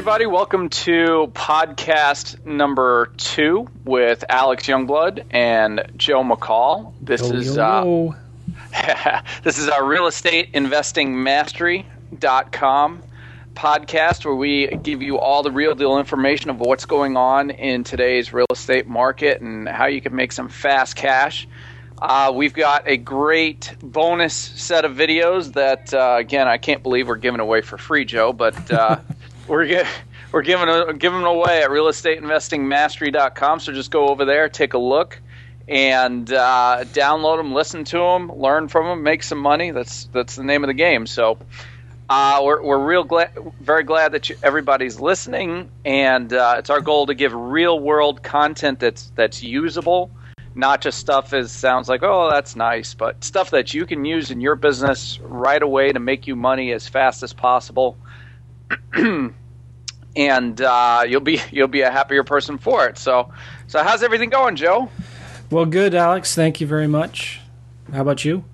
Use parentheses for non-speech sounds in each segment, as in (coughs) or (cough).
Everybody, welcome to podcast number two with Alex Joungblood and Joe McCall. This Yo, is yo, uh, (laughs) this is our real estate investing mastery.com podcast where we give you all the real deal information of what's going on in today's real estate market and how you can make some fast cash. Uh, we've got a great bonus set of videos that, uh, again, I can't believe we're giving away for free, Joe, but uh, (laughs) we're gi- we're giving a- giving them away at realestateinvestingmastery.com. So just go over there, take a look, and uh, download them, listen to them, learn from them, make some money. That's that's the name of the game. So. Uh, we're, we're real glad, very glad that you, everybody's listening, and uh, it's our goal to give real world content that's that's usable, not just stuff that sounds like oh that's nice, but stuff that you can use in your business right away to make you money as fast as possible, (clears throat) and uh, you'll be (laughs) you'll be a happier person for it. So, so how's everything going, Joe? Well, good, Alex. Thank you very much. How about you?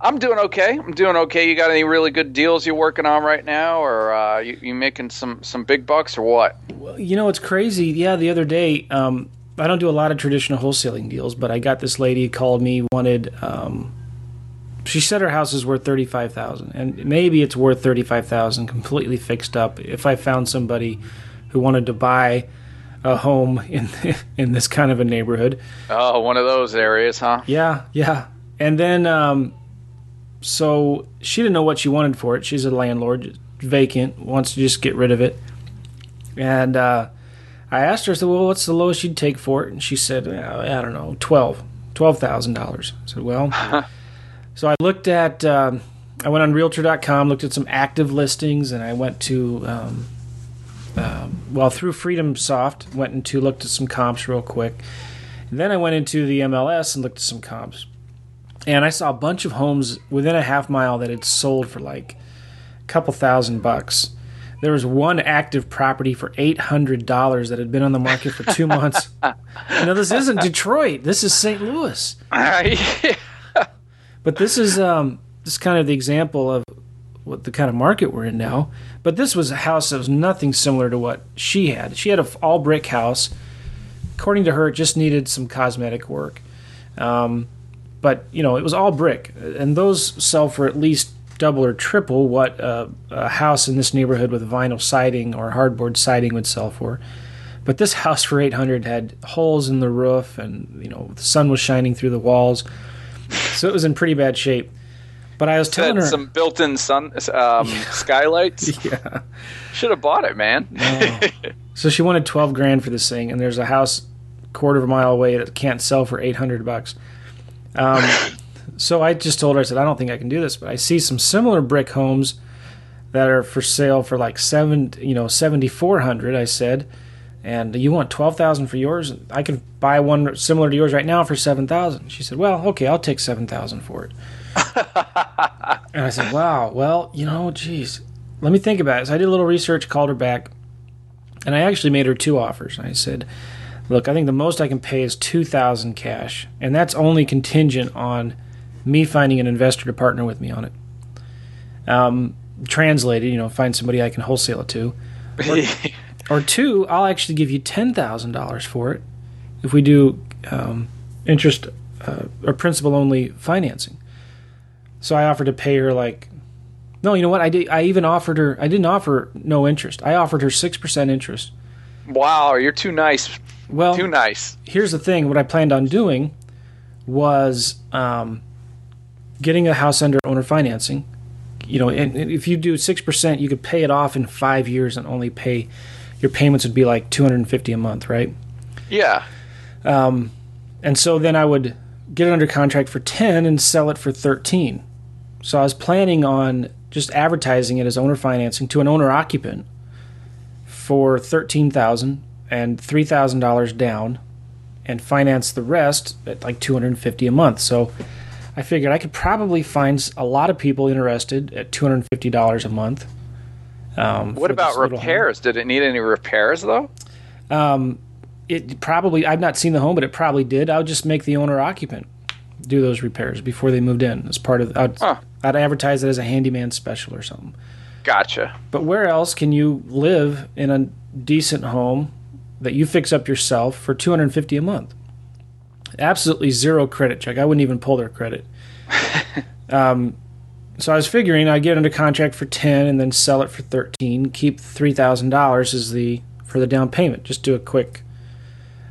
I'm doing okay. I'm doing okay. You got any really good deals you're working on right now, or uh, you, you making some some big bucks, or what? Well, you know, it's crazy. Yeah, the other day, um, I don't do a lot of traditional wholesaling deals, but I got this lady called me, wanted. Um, she said her house is worth thirty five thousand, and maybe it's worth thirty five thousand, completely fixed up. If I found somebody who wanted to buy a home in (laughs) in this kind of a neighborhood, Oh, one of those areas, huh? Yeah, yeah. And then, um, so she didn't know what she wanted for it. She's a landlord, vacant, wants to just get rid of it. And uh, I asked her, I said, well, what's the lowest you'd take for it? And she said, "Uh, I don't know, twelve, twelve thousand dollars. I said, well, (laughs) so I looked at, um, I went on Realtor.com, looked at some active listings, and I went to, um, um, well, through Freedom Soft, went into looked at some comps real quick. And then I went into the MLS and looked at some comps. And I saw a bunch of homes within a half mile that had sold for like a couple thousand bucks. There was one active property for eight hundred dollars that had been on the market for two months. (laughs) You know, this isn't Detroit. This is St. Louis. (laughs) But this is um, this is kind of the example of what the kind of market we're in now. But this was a house that was nothing similar to what she had. She had an all brick house. According to her, it just needed some cosmetic work. Um, but you know, it was all brick, and those sell for at least double or triple what a house in this neighborhood with vinyl siding or hardboard siding would sell for. But this (laughs) house for 800 had holes in the roof, and you know, the sun was shining through the walls, so it was in pretty bad shape. But I was telling her, some built-in sun um, (laughs) skylights. yeah. Should have bought it, man. So she wanted twelve grand for this thing, and there's a house quarter of a mile away that can't sell for eight hundred bucks. Um, (laughs) so I just told her, I said, I don't think I can do this, but I see some similar brick homes that are for sale for like seven, you know, seventy four hundred. I said, and you want twelve thousand for yours? I can buy one similar to yours right now for seven thousand. She said, Well, okay, I'll take seven thousand for it. (laughs) and I said, Wow, well, you know, geez, let me think about it. So I did a little research, called her back. And I actually made her two offers. I said, "Look, I think the most I can pay is two thousand cash, and that's only contingent on me finding an investor to partner with me on it. Um, translated, you know, find somebody I can wholesale it to, (laughs) or two, I'll actually give you ten thousand dollars for it if we do um, interest uh, or principal only financing. So I offered to pay her like no, you know what? I did. I even offered her. I didn't offer no interest. I offered her six percent interest. wow, you're too nice. Well, Too nice. here's the thing. What I planned on doing was um, getting a house under owner financing. You know, and if you do six percent, you could pay it off in five years and only pay. Your payments would be like two hundred and fifty a month, right? Yeah. Um, and so then I would get it under contract for 10 and sell it for 13. So I was planning on just advertising it as owner financing to an owner occupant for 13,000 and $3,000 down and finance the rest at like 250 a month. So I figured I could probably find a lot of people interested at $250 a month. Um, What about this little home. repairs? Did it need any repairs though? it probably I've not seen the home, but it probably did. I would just make the owner occupant do those repairs before they moved in as part of. I'd, Huh. I'd advertise it as a handyman special or something. Gotcha. But where else can you live in a decent home that you fix up yourself for 250 a month? Absolutely zero credit check. I wouldn't even pull their credit. (laughs) um, so I was figuring I'd get under contract for 10 and then sell it for 13, keep $3,000 as the for the down payment. Just do a quick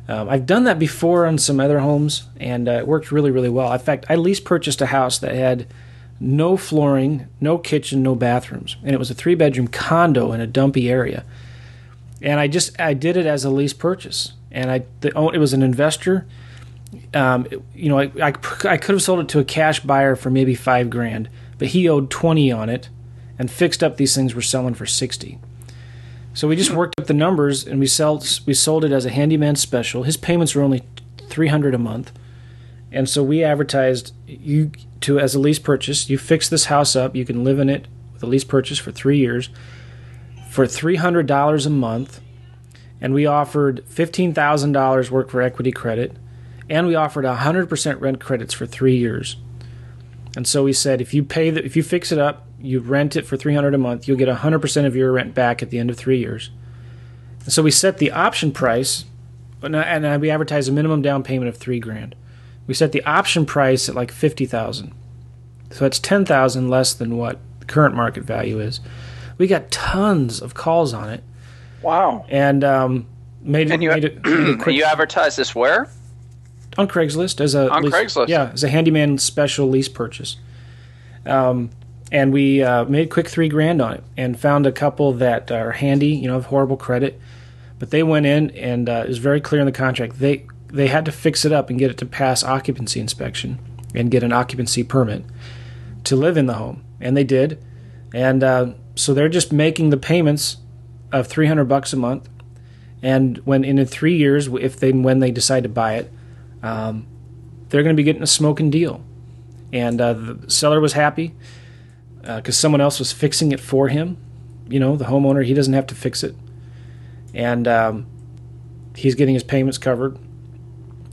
um, I've done that before on some other homes, and uh, it worked really, really well. In fact, I lease purchased a house that had no flooring, no kitchen, no bathrooms, and it was a three bedroom condo in a dumpy area. And I just I did it as a lease purchase, and I the, it was an investor. Um, you know, I, I, I could have sold it to a cash buyer for maybe five grand, but he owed twenty on it, and fixed up these things were selling for sixty. So we just worked up the numbers and we sold we sold it as a handyman special. His payments were only 300 a month. And so we advertised you to as a lease purchase, you fix this house up, you can live in it with a lease purchase for 3 years for $300 a month. And we offered $15,000 work for equity credit and we offered 100% rent credits for 3 years. And so we said if you pay the, if you fix it up, you rent it for 300 a month, you'll get 100% of your rent back at the end of 3 years. And so we set the option price and we advertised a minimum down payment of 3 grand. We set the option price at like 50,000. So it's 10,000 less than what the current market value is. We got tons of calls on it. Wow. And um, made, and you, made it, made it (clears throat) quick. you advertise this where? On Craigslist as a on lease, Craigslist. Yeah, as a handyman special lease purchase. Um, and we uh, made quick three grand on it and found a couple that are handy, you know, have horrible credit, but they went in and uh, it was very clear in the contract. They they had to fix it up and get it to pass occupancy inspection and get an occupancy permit to live in the home, and they did, and uh, so they're just making the payments of three hundred bucks a month, and when in three years, if they when they decide to buy it, um, they're going to be getting a smoking deal, and uh, the seller was happy because uh, someone else was fixing it for him. You know, the homeowner, he doesn't have to fix it. And um, he's getting his payments covered.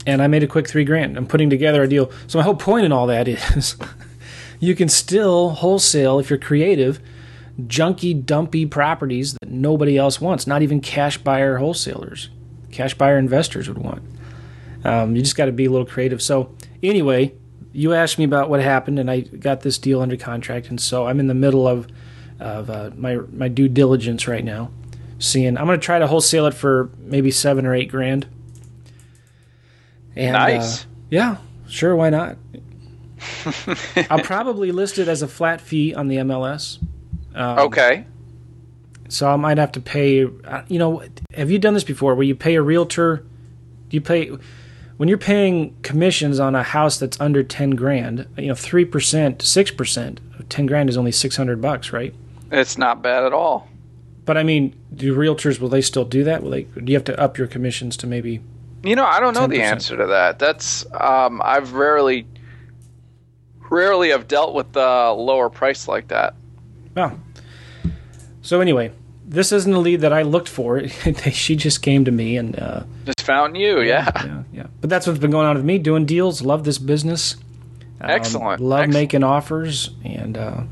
And I made a quick three grand. I'm putting together a deal. So, my whole point in all that is (laughs) you can still wholesale, if you're creative, junky, dumpy properties that nobody else wants, not even cash buyer wholesalers, cash buyer investors would want. Um, you just got to be a little creative. So, anyway, you asked me about what happened, and I got this deal under contract, and so I'm in the middle of of uh, my my due diligence right now. Seeing, I'm going to try to wholesale it for maybe seven or eight grand. And, uh, nice. Uh, yeah, sure. Why not? (laughs) I'll probably list it as a flat fee on the MLS. Um, okay. So I might have to pay. Uh, you know, have you done this before? Where you pay a realtor? Do you pay? When you're paying commissions on a house that's under 10 grand, you know, 3%, 6% of 10 grand is only 600 bucks, right? It's not bad at all. But I mean, do realtors will they still do that? Will they do you have to up your commissions to maybe You know, I don't know 10%? the answer to that. That's um, I've rarely rarely have dealt with the lower price like that. Well. So anyway, this isn't a lead that I looked for. (laughs) she just came to me and uh, just found you. Yeah. yeah, yeah. But that's what's been going on with me doing deals. Love this business. Um, Excellent. Love Excellent. making offers, and uh,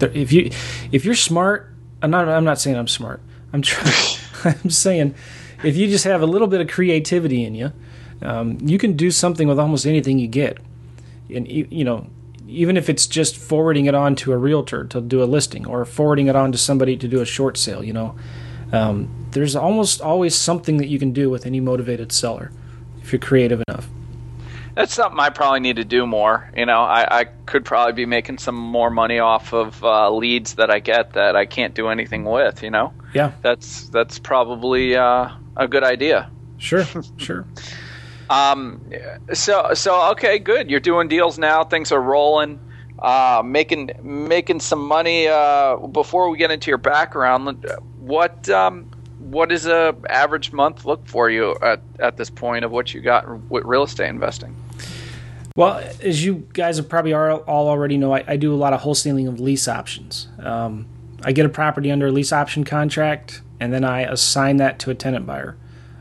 if you if you're smart, I'm not. I'm not saying I'm smart. I'm trying. (laughs) (laughs) I'm saying if you just have a little bit of creativity in you, um, you can do something with almost anything you get. And you know, even if it's just forwarding it on to a realtor to do a listing or forwarding it on to somebody to do a short sale, you know, um, there's almost always something that you can do with any motivated seller if you're creative enough. That's something I probably need to do more. You know, I, I could probably be making some more money off of uh, leads that I get that I can't do anything with. You know, yeah, that's that's probably uh, a good idea. Sure, (laughs) sure. Um, so so okay, good. You're doing deals now. Things are rolling. Uh, making making some money. Uh, before we get into your background, what um, what does a average month look for you at, at this point of what you got with real estate investing? Well, as you guys probably all already know, I, I do a lot of wholesaling of lease options. Um, I get a property under a lease option contract, and then I assign that to a tenant buyer,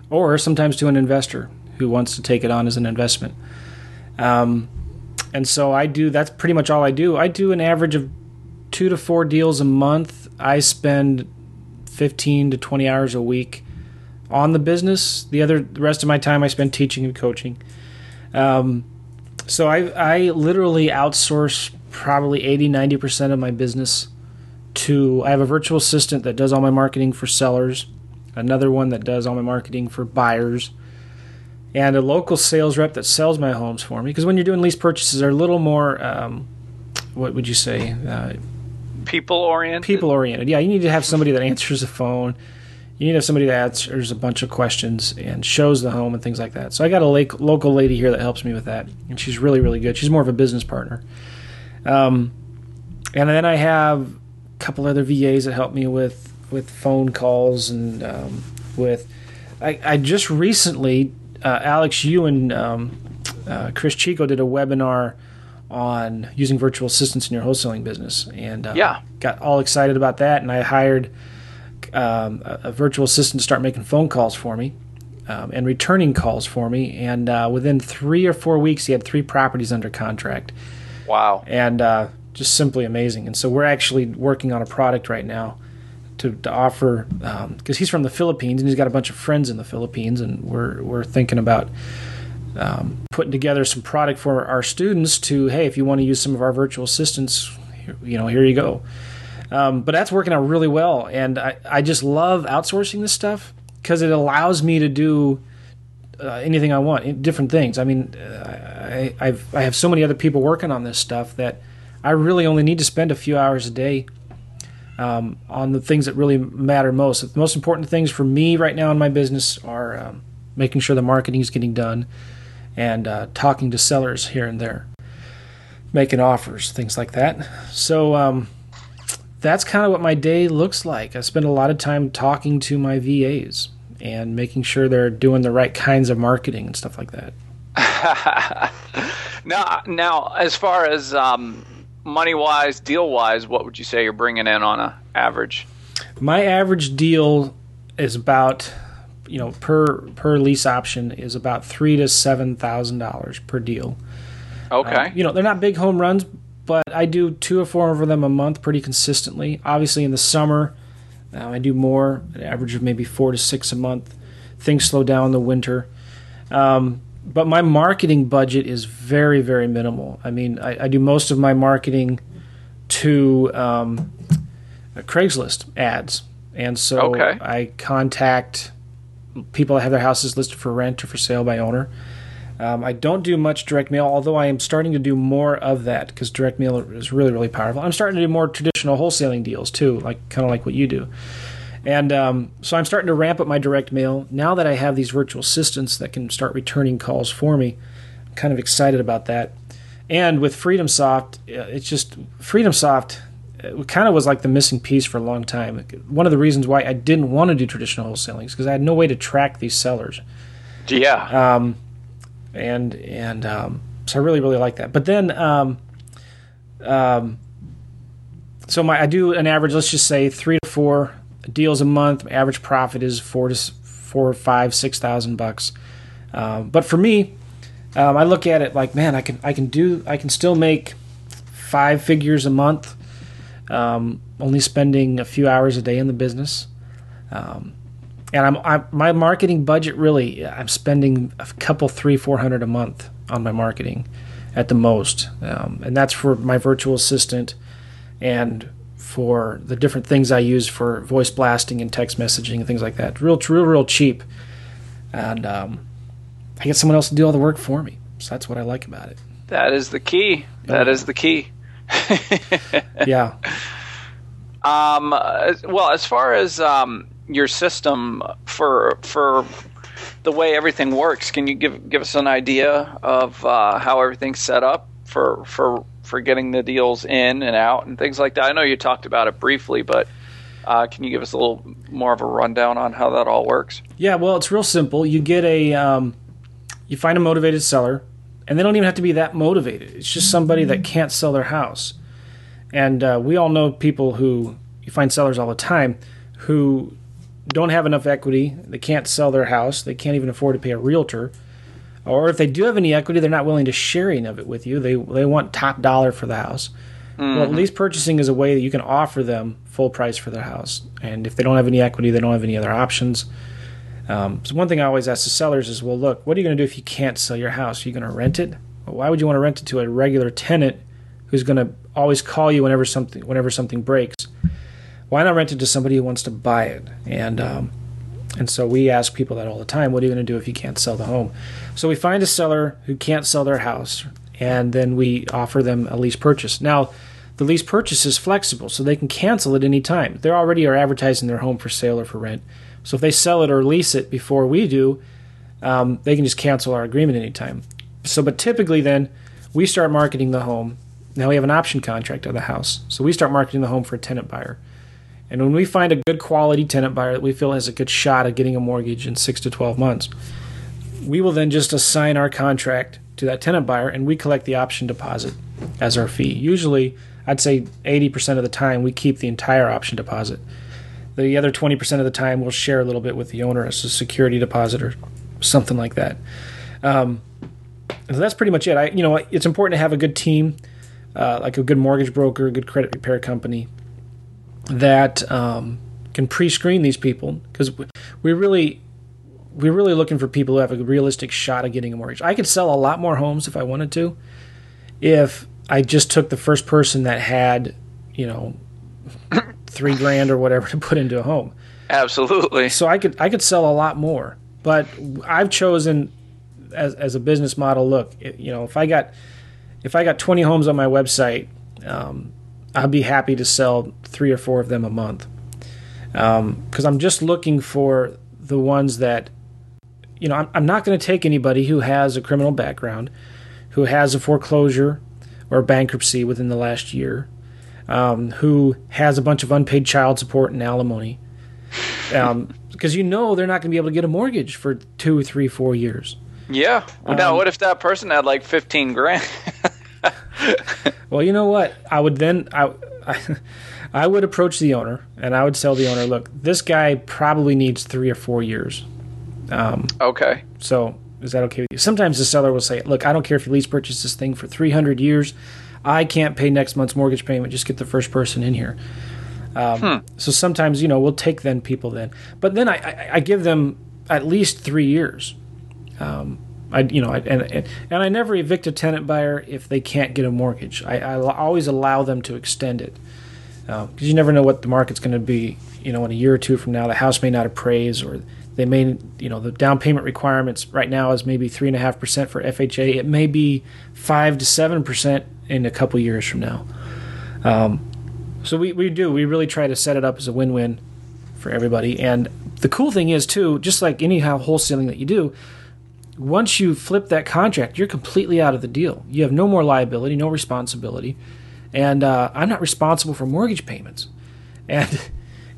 or sometimes to an investor who wants to take it on as an investment. Um, and so I do. That's pretty much all I do. I do an average of two to four deals a month. I spend 15 to 20 hours a week on the business. The other the rest of my time I spend teaching and coaching. Um, so I I literally outsource probably 80 90% of my business to I have a virtual assistant that does all my marketing for sellers, another one that does all my marketing for buyers, and a local sales rep that sells my homes for me because when you're doing lease purchases they're a little more um, what would you say uh, people oriented people oriented yeah you need to have somebody that answers the phone you need to have somebody that answers a bunch of questions and shows the home and things like that. So I got a lake, local lady here that helps me with that, and she's really really good. She's more of a business partner. Um, and then I have a couple other VAs that help me with with phone calls and um, with. I, I just recently, uh, Alex, you and um, uh, Chris Chico did a webinar on using virtual assistants in your wholesaling business, and uh, yeah, got all excited about that. And I hired um, a, a, virtual assistant to start making phone calls for me um, and returning calls for me. And uh, within three or four weeks, he had three properties under contract. Wow! And uh, just simply amazing. And so we're actually working on a product right now to, to offer because um, he's from the Philippines and he's got a bunch of friends in the Philippines, and we're we're thinking about. Um, putting together some product for our students to hey if you want to use some of our virtual assistants you know here you go um, but that's working out really well, and I, I just love outsourcing this stuff because it allows me to do uh, anything I want, different things. I mean, uh, I, I've, I have so many other people working on this stuff that I really only need to spend a few hours a day um, on the things that really matter most. The most important things for me right now in my business are um, making sure the marketing is getting done and uh, talking to sellers here and there, making offers, things like that. So, um, that's kind of what my day looks like. I spend a lot of time talking to my VAs and making sure they're doing the right kinds of marketing and stuff like that. (laughs) now, now, as far as um, money wise, deal wise, what would you say you're bringing in on a average? My average deal is about, you know, per per lease option is about three to seven thousand dollars per deal. Okay. Uh, you know, they're not big home runs, but I do two or four of them a month pretty consistently. Obviously, in the summer, uh, I do more, an average of maybe four to six a month. Things slow down in the winter. Um, but my marketing budget is very, very minimal. I mean, I, I do most of my marketing to um, Craigslist ads. And so okay. I contact people that have their houses listed for rent or for sale by owner. Um, I don't do much direct mail, although I am starting to do more of that because direct mail is really, really powerful. I'm starting to do more traditional wholesaling deals too, like kind of like what you do. And um, so I'm starting to ramp up my direct mail now that I have these virtual assistants that can start returning calls for me. I'm kind of excited about that. And with Freedom Soft, uh, it's just Freedom Soft it kind of was like the missing piece for a long time. One of the reasons why I didn't want to do traditional wholesaling is because I had no way to track these sellers. Yeah. Um, and and um, so I really really like that. But then, um, um, so my I do an average. Let's just say three to four deals a month. Average profit is four to four, five, six thousand bucks. Um, but for me, um, I look at it like, man, I can I can do I can still make five figures a month, um, only spending a few hours a day in the business. Um, and I'm, I'm, my marketing budget really I'm spending a couple three four hundred a month on my marketing at the most, um, and that's for my virtual assistant and for the different things I use for voice blasting and text messaging and things like that. Real, real, real cheap, and um, I get someone else to do all the work for me. So that's what I like about it. That is the key. That is the key. (laughs) yeah. Um, well, as far as um, your system for for the way everything works. Can you give give us an idea of uh, how everything's set up for for for getting the deals in and out and things like that? I know you talked about it briefly, but uh, can you give us a little more of a rundown on how that all works? Yeah, well, it's real simple. You get a um, you find a motivated seller, and they don't even have to be that motivated. It's just somebody that can't sell their house, and uh, we all know people who you find sellers all the time who don't have enough equity, they can't sell their house, they can't even afford to pay a realtor, or if they do have any equity, they're not willing to share any of it with you. They they want top dollar for the house. Mm-hmm. Well, lease purchasing is a way that you can offer them full price for their house. And if they don't have any equity, they don't have any other options. Um, so one thing I always ask the sellers is, well, look, what are you going to do if you can't sell your house? Are you going to rent it? Well, why would you want to rent it to a regular tenant who's going to always call you whenever something whenever something breaks? Why not rent it to somebody who wants to buy it? And um, and so we ask people that all the time. What are you going to do if you can't sell the home? So we find a seller who can't sell their house, and then we offer them a lease purchase. Now, the lease purchase is flexible, so they can cancel at any time. They already are advertising their home for sale or for rent. So if they sell it or lease it before we do, um, they can just cancel our agreement anytime. So, but typically then we start marketing the home. Now we have an option contract of the house, so we start marketing the home for a tenant buyer. And when we find a good quality tenant buyer that we feel has a good shot at getting a mortgage in six to 12 months, we will then just assign our contract to that tenant buyer and we collect the option deposit as our fee. Usually, I'd say 80% of the time, we keep the entire option deposit. The other 20% of the time, we'll share a little bit with the owner as a security deposit or something like that. Um, so that's pretty much it. I, you know, it's important to have a good team, uh, like a good mortgage broker, a good credit repair company that um, can pre-screen these people because we really we're really looking for people who have a realistic shot of getting a mortgage. I could sell a lot more homes if I wanted to, if I just took the first person that had, you know, (coughs) three grand or whatever to put into a home. Absolutely. So I could I could sell a lot more, but I've chosen as as a business model. Look, you know, if I got if I got twenty homes on my website, um, I'd be happy to sell three or four of them a month because um, I'm just looking for the ones that you know I'm, I'm not going to take anybody who has a criminal background, who has a foreclosure or bankruptcy within the last year, um, who has a bunch of unpaid child support and alimony. Um, (laughs) because you know they're not going to be able to get a mortgage for two, three, four years. Yeah. Well, now, um, what if that person had like fifteen grand? (laughs) (laughs) well, you know what? I would then I, I, (laughs) I would approach the owner and I would tell the owner, look, this guy probably needs three or four years. Um, okay. So is that okay with you? Sometimes the seller will say, look, I don't care if you lease purchase this thing for three hundred years. I can't pay next month's mortgage payment. Just get the first person in here. Um, hmm. So sometimes, you know, we'll take then people then, but then I, I, I give them at least three years. Um, I, you know, I, and, and I never evict a tenant buyer if they can't get a mortgage. I, I always allow them to extend it because uh, you never know what the market's going to be. You know, in a year or two from now, the house may not appraise, or they may, you know, the down payment requirements right now is maybe three and a half percent for FHA. It may be five to seven percent in a couple years from now. Um, so we, we do. We really try to set it up as a win win for everybody. And the cool thing is, too, just like any wholesaling that you do, once you flip that contract, you're completely out of the deal. You have no more liability, no responsibility. And uh, I'm not responsible for mortgage payments. And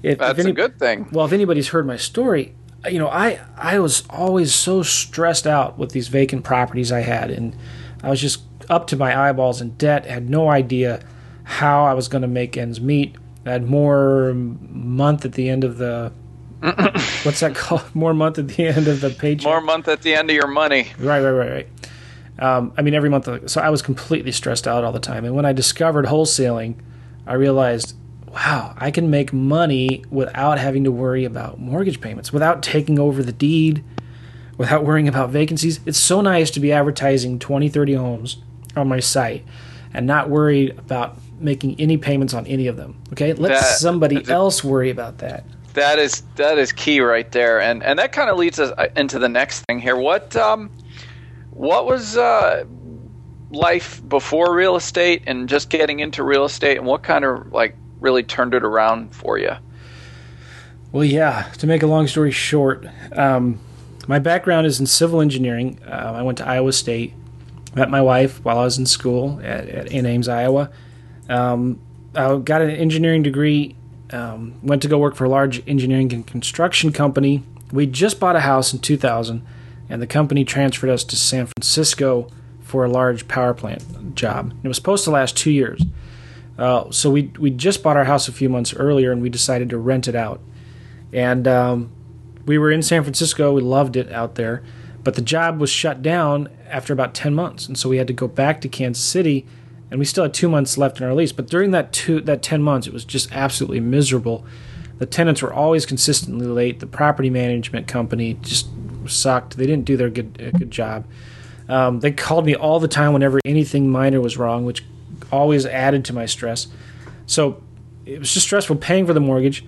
if, that's if any, a good thing. Well, if anybody's heard my story, you know, I, I was always so stressed out with these vacant properties I had. And I was just up to my eyeballs in debt, had no idea how I was going to make ends meet. I had more month at the end of the (laughs) what's that called? (laughs) More month at the end of the paycheck. More month at the end of your money. Right, right, right, right. Um, I mean, every month. So I was completely stressed out all the time. And when I discovered wholesaling, I realized, wow, I can make money without having to worry about mortgage payments, without taking over the deed, without worrying about vacancies. It's so nice to be advertising 20, 30 homes on my site and not worried about making any payments on any of them. Okay, let that, somebody else worry about that. That is that is key right there, and and that kind of leads us uh, into the next thing here. What um, what was uh, life before real estate and just getting into real estate, and what kind of like really turned it around for you? Well, yeah. To make a long story short, um, my background is in civil engineering. Uh, I went to Iowa State met my wife while I was in school at, at in Ames, Iowa. Um, I got an engineering degree. Um, went to go work for a large engineering and construction company. We just bought a house in 2000, and the company transferred us to San Francisco for a large power plant job. It was supposed to last two years. Uh, so we we just bought our house a few months earlier, and we decided to rent it out. And um, we were in San Francisco. We loved it out there. But the job was shut down after about 10 months. And so we had to go back to Kansas City and we still had two months left in our lease. But during that two that ten months, it was just absolutely miserable. The tenants were always consistently late. The property management company just sucked. They didn't do their good good job. Um, they called me all the time whenever anything minor was wrong, which always added to my stress. So it was just stressful paying for the mortgage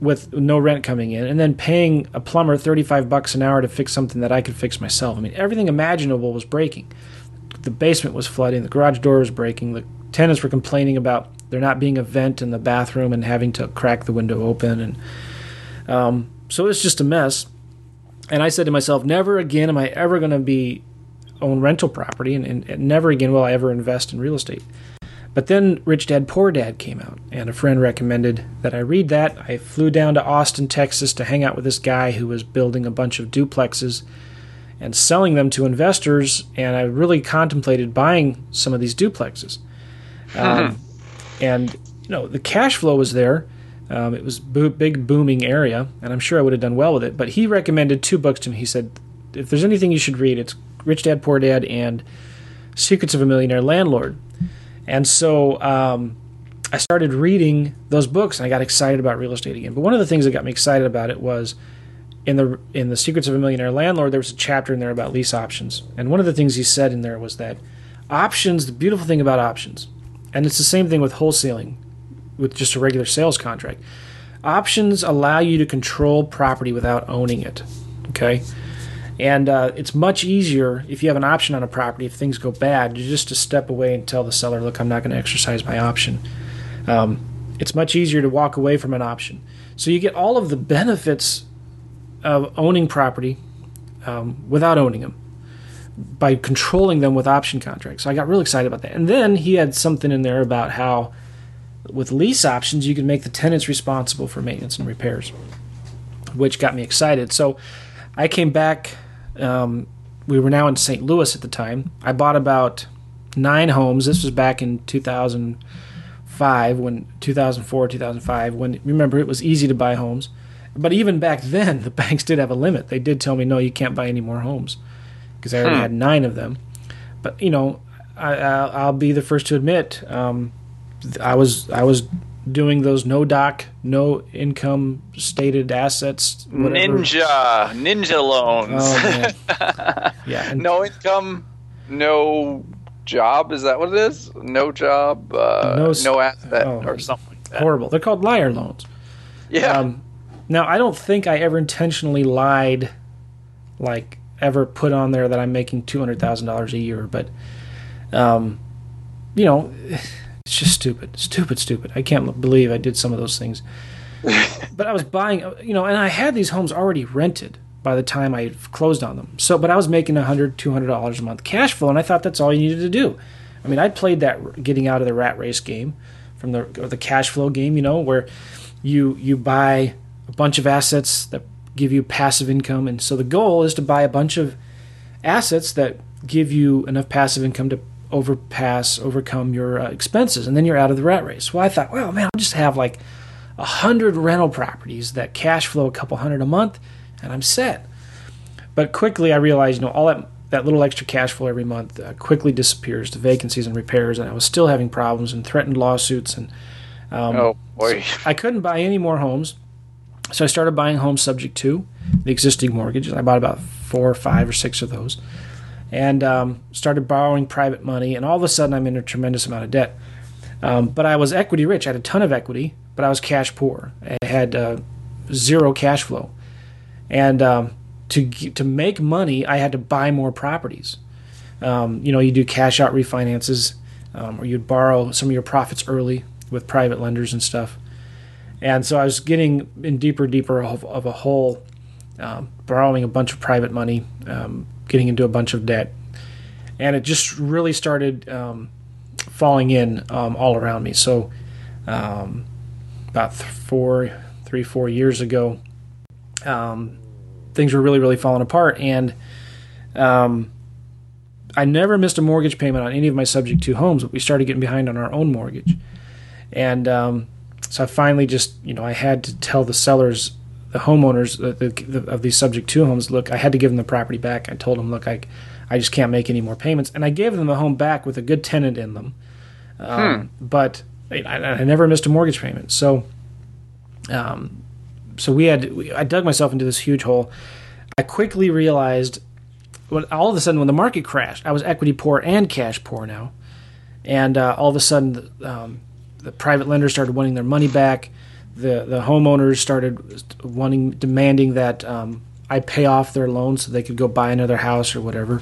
with no rent coming in, and then paying a plumber thirty-five bucks an hour to fix something that I could fix myself. I mean, everything imaginable was breaking. The basement was flooding. The garage door was breaking. The tenants were complaining about there not being a vent in the bathroom and having to crack the window open, and um, so it was just a mess. And I said to myself, never again am I ever going to be own rental property, and, and, and never again will I ever invest in real estate. But then Rich Dad Poor Dad came out, and a friend recommended that I read that. I flew down to Austin, Texas to hang out with this guy who was building a bunch of duplexes and selling them to investors, and I really contemplated buying some of these duplexes. Um, and, you know, the cash flow was there. Um, it was bo- big booming area, and I'm sure I would have done well with it. But he recommended two books to me. He said, if there's anything you should read, it's Rich Dad Poor Dad and Secrets of a Millionaire Landlord. And so um, I started reading those books, and I got excited about real estate again. But one of the things that got me excited about it was in the in the Secrets of a Millionaire Landlord, there was a chapter in there about lease options, and one of the things he said in there was that options. The beautiful thing about options, and it's the same thing with wholesaling, with just a regular sales contract. Options allow you to control property without owning it. Okay. And uh, it's much easier if you have an option on a property. If things go bad, just to step away and tell the seller, "Look, I'm not going to exercise my option." Um, it's much easier to walk away from an option. So you get all of the benefits of owning property um, without owning them by controlling them with option contracts. So I got really excited about that. And then he had something in there about how with lease options you can make the tenants responsible for maintenance and repairs, which got me excited. So I came back um, we were now in St. Louis at the time. I bought about nine homes. This was back in 2005, when 2004, 2005. When remember it was easy to buy homes, but even back then the (laughs) banks did have a limit. They did tell me no, you can't buy any more homes because I already hmm. had nine of them. But you know, I, will be the first to admit um, I was I was doing those no doc, no income stated assets. Whatever. Ninja, ninja loans. Oh, (laughs) yeah. no income, no job. Is that what it is? No job, uh, no, no asset, oh, or something like Horrible. They're called liar loans. Yeah. Um, now, I don't think I ever intentionally lied, like ever put on there that I'm making two hundred thousand dollars a year, but, um, you know it's just stupid, stupid, stupid. I can't believe I did some of those things. (laughs) but I was buying, you know, and I had these homes already rented by the time I closed on them. So, but I was making a hundred, two hundred dollars a month cash flow, and I thought that's all you needed to do. I mean, I played that getting out of the rat race game, from the the cash flow game, you know, where you you buy a bunch of assets that give you passive income, and so the goal is to buy a bunch of assets that give you enough passive income to overpass, overcome your uh, expenses, and then you're out of the rat race. Well, I thought, well, man, I'll just have like a hundred rental properties that cash flow a couple hundred a month, and I'm set. But quickly, I realized, you know, all that that little extra cash flow every month uh, quickly disappears to vacancies and repairs, and I was still having problems and threatened lawsuits, and um, oh boy, so I couldn't buy any more homes. So I started buying homes subject to the existing mortgages. I bought about four or five or six of those and um, started borrowing private money. And all of a sudden, I'm in a tremendous amount of debt. Um, but I was equity rich. I had a ton of equity, but I was cash poor. I had uh, zero cash flow. And um, to to make money, I had to buy more properties. Um, you know, you do cash out refinances, um, or you'd borrow some of your profits early with private lenders and stuff. And so I was getting in deeper, deeper of, of a hole, um, borrowing a bunch of private money, um, getting into a bunch of debt, and it just really started um, falling in um, all around me. So, um, about th- four, three, four years ago, um, things were really, really falling apart, and I never missed a mortgage payment on any of my subject to homes, but we started getting behind on our own mortgage, and um, so I finally just, you know, I had to tell the sellers the homeowners the, the, of these subject to homes, look, I had to give them the property back. I told them, look, I, I just can't make any more payments, and I gave them the home back with a good tenant in them, Um, But I, I never missed a mortgage payment. So, um, so we had we, I dug myself into this huge hole. I quickly realized when all of a sudden when the market crashed, I was equity poor and cash poor now, and uh, all of a sudden um, the private lenders started wanting their money back. The the homeowners started wanting demanding that um, I pay off their loan so they could go buy another house or whatever.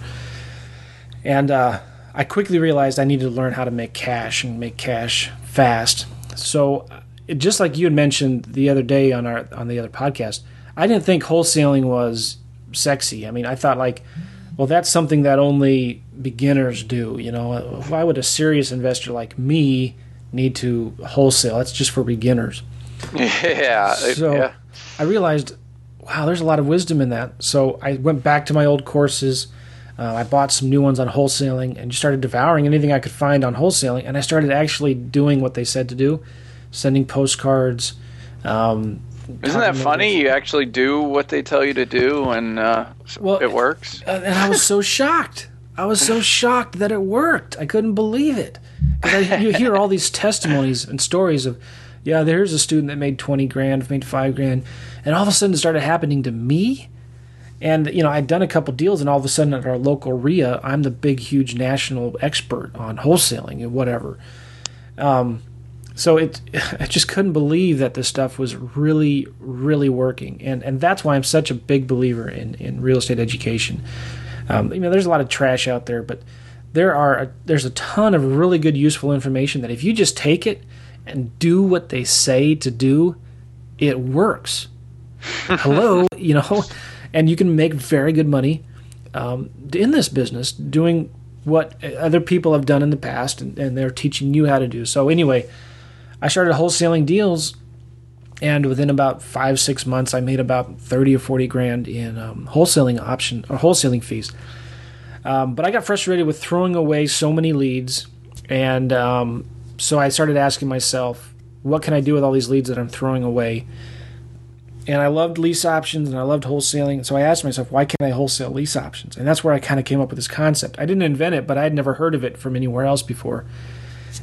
And uh, I quickly realized I needed to learn how to make cash and make cash fast. So, it, just like you had mentioned the other day on our on the other podcast, I didn't think wholesaling was sexy. I mean, I thought like, well, that's something that only beginners do. You know, why would a serious investor like me need to wholesale? That's just for beginners. (laughs) Yeah. So yeah. I realized, wow, there's a lot of wisdom in that. So I went back to my old courses. Uh, I bought some new ones on wholesaling and just started devouring anything I could find on wholesaling. And I started actually doing what they said to do, sending postcards. Um, Isn't that funny? You actually do what they tell you to do, and uh, Well, it works. And I was so shocked. I was so shocked that it worked. I couldn't believe it. I, you hear all these (laughs) testimonies and stories of, yeah, there's a student that made 20 grand, made five grand. And all of a sudden it started happening to me. And, you know, I'd done a couple deals, and all of a sudden at our local RIA, I'm the big, huge national expert on wholesaling and whatever. Um, so it, (laughs) I just couldn't believe that this stuff was really, really working, and and that's why I'm such a big believer in in real estate education. Um, you know, there's a lot of trash out there, but there are a, there's a ton of really good, useful information that if you just take it and do what they say to do, it works. (laughs) Hello, you know, and you can make very good money um, in this business doing what other people have done in the past, and, and they're teaching you how to do. So anyway, I started wholesaling deals, and within about five six months, I made about thirty or forty grand in um, wholesaling option or wholesaling fees. Um, but I got frustrated with throwing away so many leads, and um, so I started asking myself, what can I do with all these leads that I'm throwing away? And I loved lease options and I loved wholesaling. So I asked myself, why can't I wholesale lease options? And that's where I kind of came up with this concept. I didn't invent it, but I had never heard of it from anywhere else before.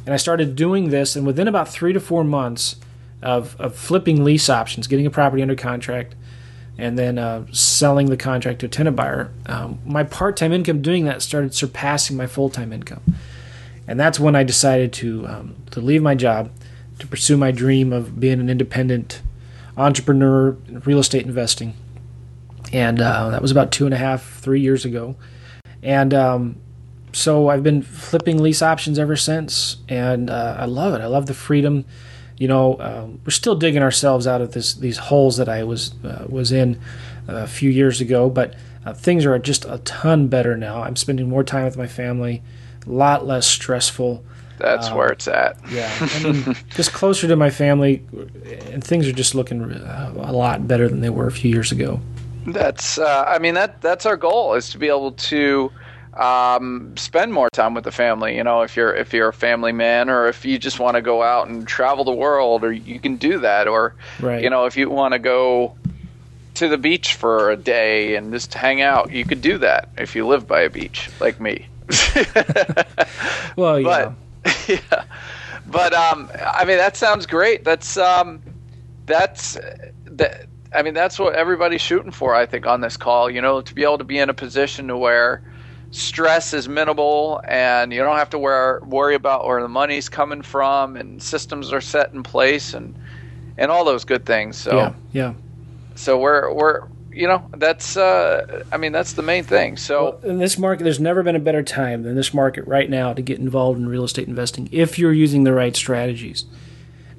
And I started doing this, and within about three to four months of, of flipping lease options, getting a property under contract, and then uh, selling the contract to a tenant buyer, um, my part time income doing that started surpassing my full time income. And that's when I decided to, um, to leave my job to pursue my dream of being an independent entrepreneur in real estate investing. And uh, that was about two and a half, three years ago. And um, so I've been flipping lease options ever since, and uh, I love it. I love the freedom. You know, uh, we're still digging ourselves out of this these holes that I was uh, was in a few years ago, but uh, things are just a ton better now. I'm spending more time with my family, a lot less stressful. That's Um, where it's at. Yeah, I mean, (laughs) just closer to my family, and things are just looking uh, a lot better than they were a few years ago. That's uh, I mean that that's our goal is to be able to um, spend more time with the family. You know, if you're if you're a family man, or if you just want to go out and travel the world, or you can do that, or Right. you know, if you want to go to the beach for a day and just hang out, you could do that if you live by a beach like me. (laughs) Well, yeah. but (laughs) yeah, but um, I mean that sounds great. That's um, that's that. I mean that's what everybody's shooting for. I think on this call, you know, to be able to be in a position to where stress is minimal and you don't have to wor- worry about where the money's coming from and systems are set in place and and all those good things. So yeah, yeah. so we're we're you know that's uh, I mean that's the main thing. So. Well, in this market, there's never been a better time than this market right now to get involved in real estate investing if you're using the right strategies.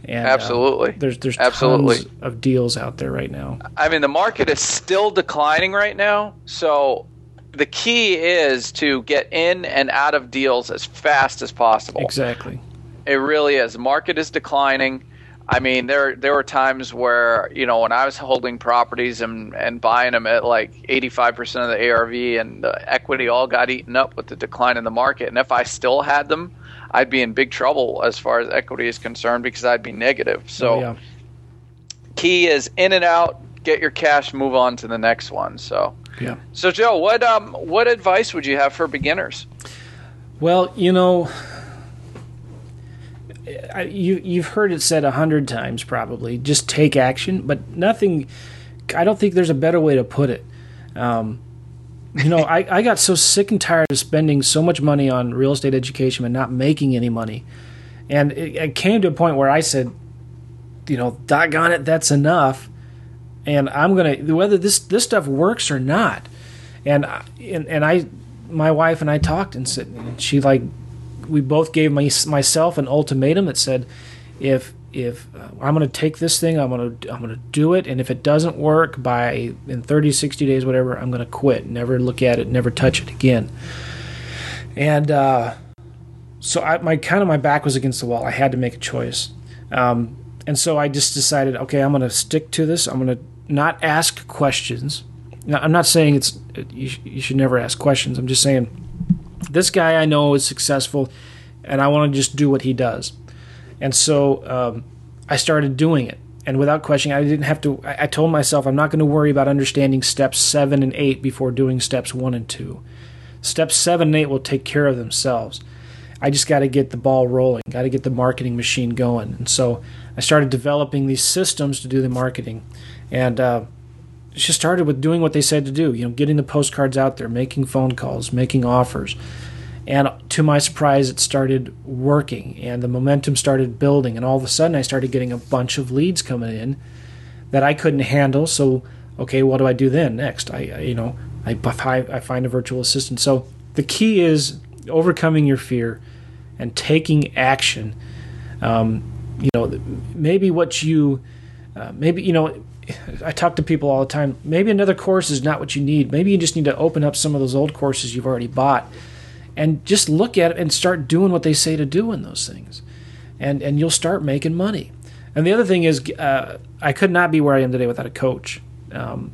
And, uh, Absolutely. there's there's Absolutely. tons of deals out there right now. I mean, the market is still declining right now. So the key is to get in and out of deals as fast as possible. Exactly. It really is. The market is declining. I mean, there there were times where you know when I was holding properties and and buying them at like 85% of the ARV and the equity all got eaten up with the decline in the market. And if I still had them, I'd be in big trouble as far as equity is concerned because I'd be negative. So Oh, yeah. key is in and out, get your cash, move on to the next one. So Yeah. so Joe, what um what advice would you have for beginners? Well, you know, I, you you've heard it said a hundred times probably. Just take action, but nothing. I don't think there's a better way to put it. Um, you know, I, I got so sick and tired of spending so much money on real estate education and not making any money. And it, it came to a point where I said, you know, doggone it, that's enough. And I'm gonna whether this this stuff works or not. And and and I, my wife and I talked and said, and she like, we both gave my, myself an ultimatum that said, if if uh, I'm to take this thing, I'm to I'm to do it, and if it doesn't work by in 30, 60 days, whatever, I'm to quit, never look at it, never touch it again. And uh, so I, my kind of my back was against the wall. I had to make a choice, um, and so I just decided, okay, I'm going to stick to this. I'm going to not ask questions. Now, I'm not saying it's you, sh- you should never ask questions. I'm just saying this guy I know is successful, and I want to just do what he does. And so um, I started doing it. And without questioning, I didn't have to. I, I told myself I'm not going to worry about understanding steps seven and eight before doing steps one and two. Steps seven and eight will take care of themselves. I just got to get the ball rolling, got to get the marketing machine going. And so I started developing these systems to do the marketing. And uh, just started with doing what they said to do, you know, getting the postcards out there, making phone calls, making offers, and to my surprise, it started working and the momentum started building. And all of a sudden, I started getting a bunch of leads coming in that I couldn't handle. So, okay, what do I do then next? I, I you know, I, I find a virtual assistant. So the key is overcoming your fear and taking action. Um, you know, maybe what you, uh, maybe, you know, I talk to people all the time. Maybe another course is not what you need. Maybe you just need to open up some of those old courses you've already bought and just look at it and start doing what they say to do in those things, and and you'll start making money. And the other thing is, uh, I could not be where I am today without a coach. Um,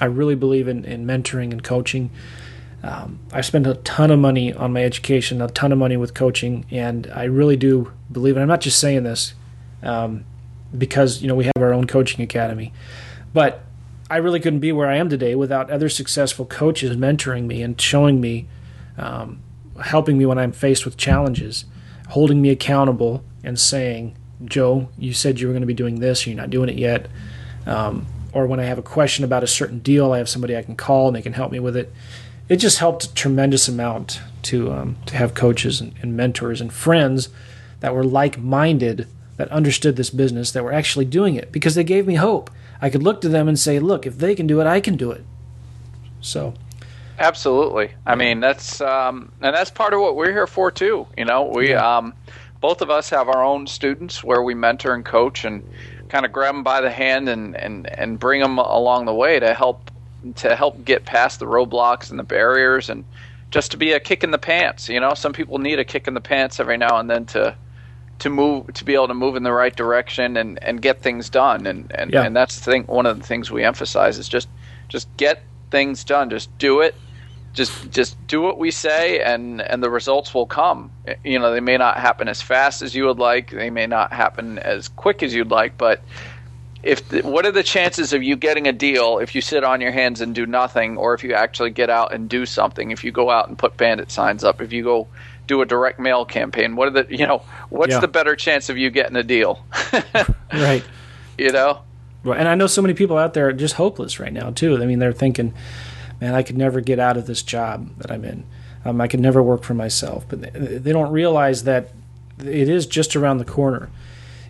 I really believe in, in mentoring and coaching. Um, I spent a ton of money on my education, a ton of money with coaching, and I really do believe. And I'm not just saying this um, because you know we have our own coaching academy, but I really couldn't be where I am today without other successful coaches mentoring me and showing me um, helping me when I'm faced with challenges, holding me accountable, and saying, Joe, you said you were going to be doing this, you're not doing it yet. Um, or when I have a question about a certain deal, I have somebody I can call and they can help me with it. It just helped a tremendous amount to um, to have coaches and, and mentors and friends that were like minded, that understood this business, that were actually doing it because they gave me hope. I could look to them and say, look, if they can do it, I can do it. So Absolutely. I mean, that's um, and that's part of what we're here for too. You know, we yeah. um, both of us have our own students where we mentor and coach and kind of grab them by the hand and, and, and bring them along the way to help to help get past the roadblocks and the barriers and just to be a kick in the pants. You know, some people need a kick in the pants every now and then to to move to be able to move in the right direction and, and get things done. And and, yeah. and that's the thing one of the things we emphasize is just just get things done. Just do it. Just just do what we say and and the results will come. You know they may not happen as fast as you would like. They may not happen as quick as you'd like. But if the, what are the chances of you getting a deal if you sit on your hands and do nothing or if you actually get out and do something? If you go out and put bandit signs up if you go do a direct mail campaign what are the you know what's yeah. the better chance of you getting a deal (laughs) right you know and i know so many people out there are just hopeless right now too i mean they're thinking man, I could never get out of this job that I'm in. Um, I could never work for myself. But they don't realize that it is just around the corner.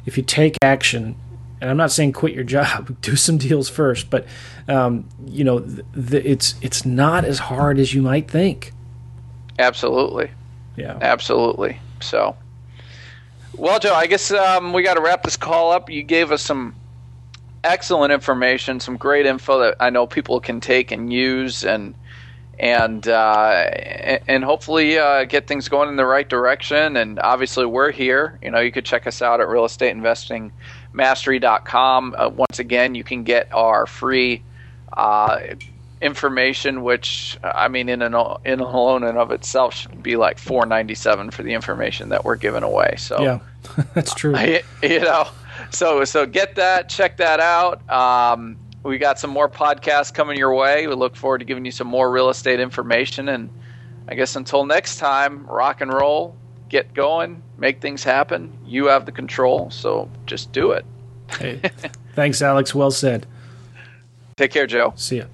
If you take action, and I'm not saying quit your job, (laughs) do some deals first, but um, you know, the, the, it's it's not as hard as you might think. Absolutely. Yeah. Absolutely. So, well, Joe, I guess um, we got to wrap this call up. You gave us some excellent information, some great info that I know people can take and use, and and uh, and hopefully uh, get things going in the right direction. And obviously, we're here. You know, you could check us out at realestateinvestingmastery.com. Uh, once again, you can get our free uh, information, which I mean, in an in alone and of itself should be like four ninety seven for the information that we're giving away. So yeah, (laughs) that's true. (laughs) you know so so get that, check that out. Um, we got some more podcasts coming your way. We look forward to giving you some more real estate information. And I guess until next time, rock and roll get going, make things happen. You have the control, so just do it. Hey, thanks, Alex. Well said. Take care, Joe. See ya.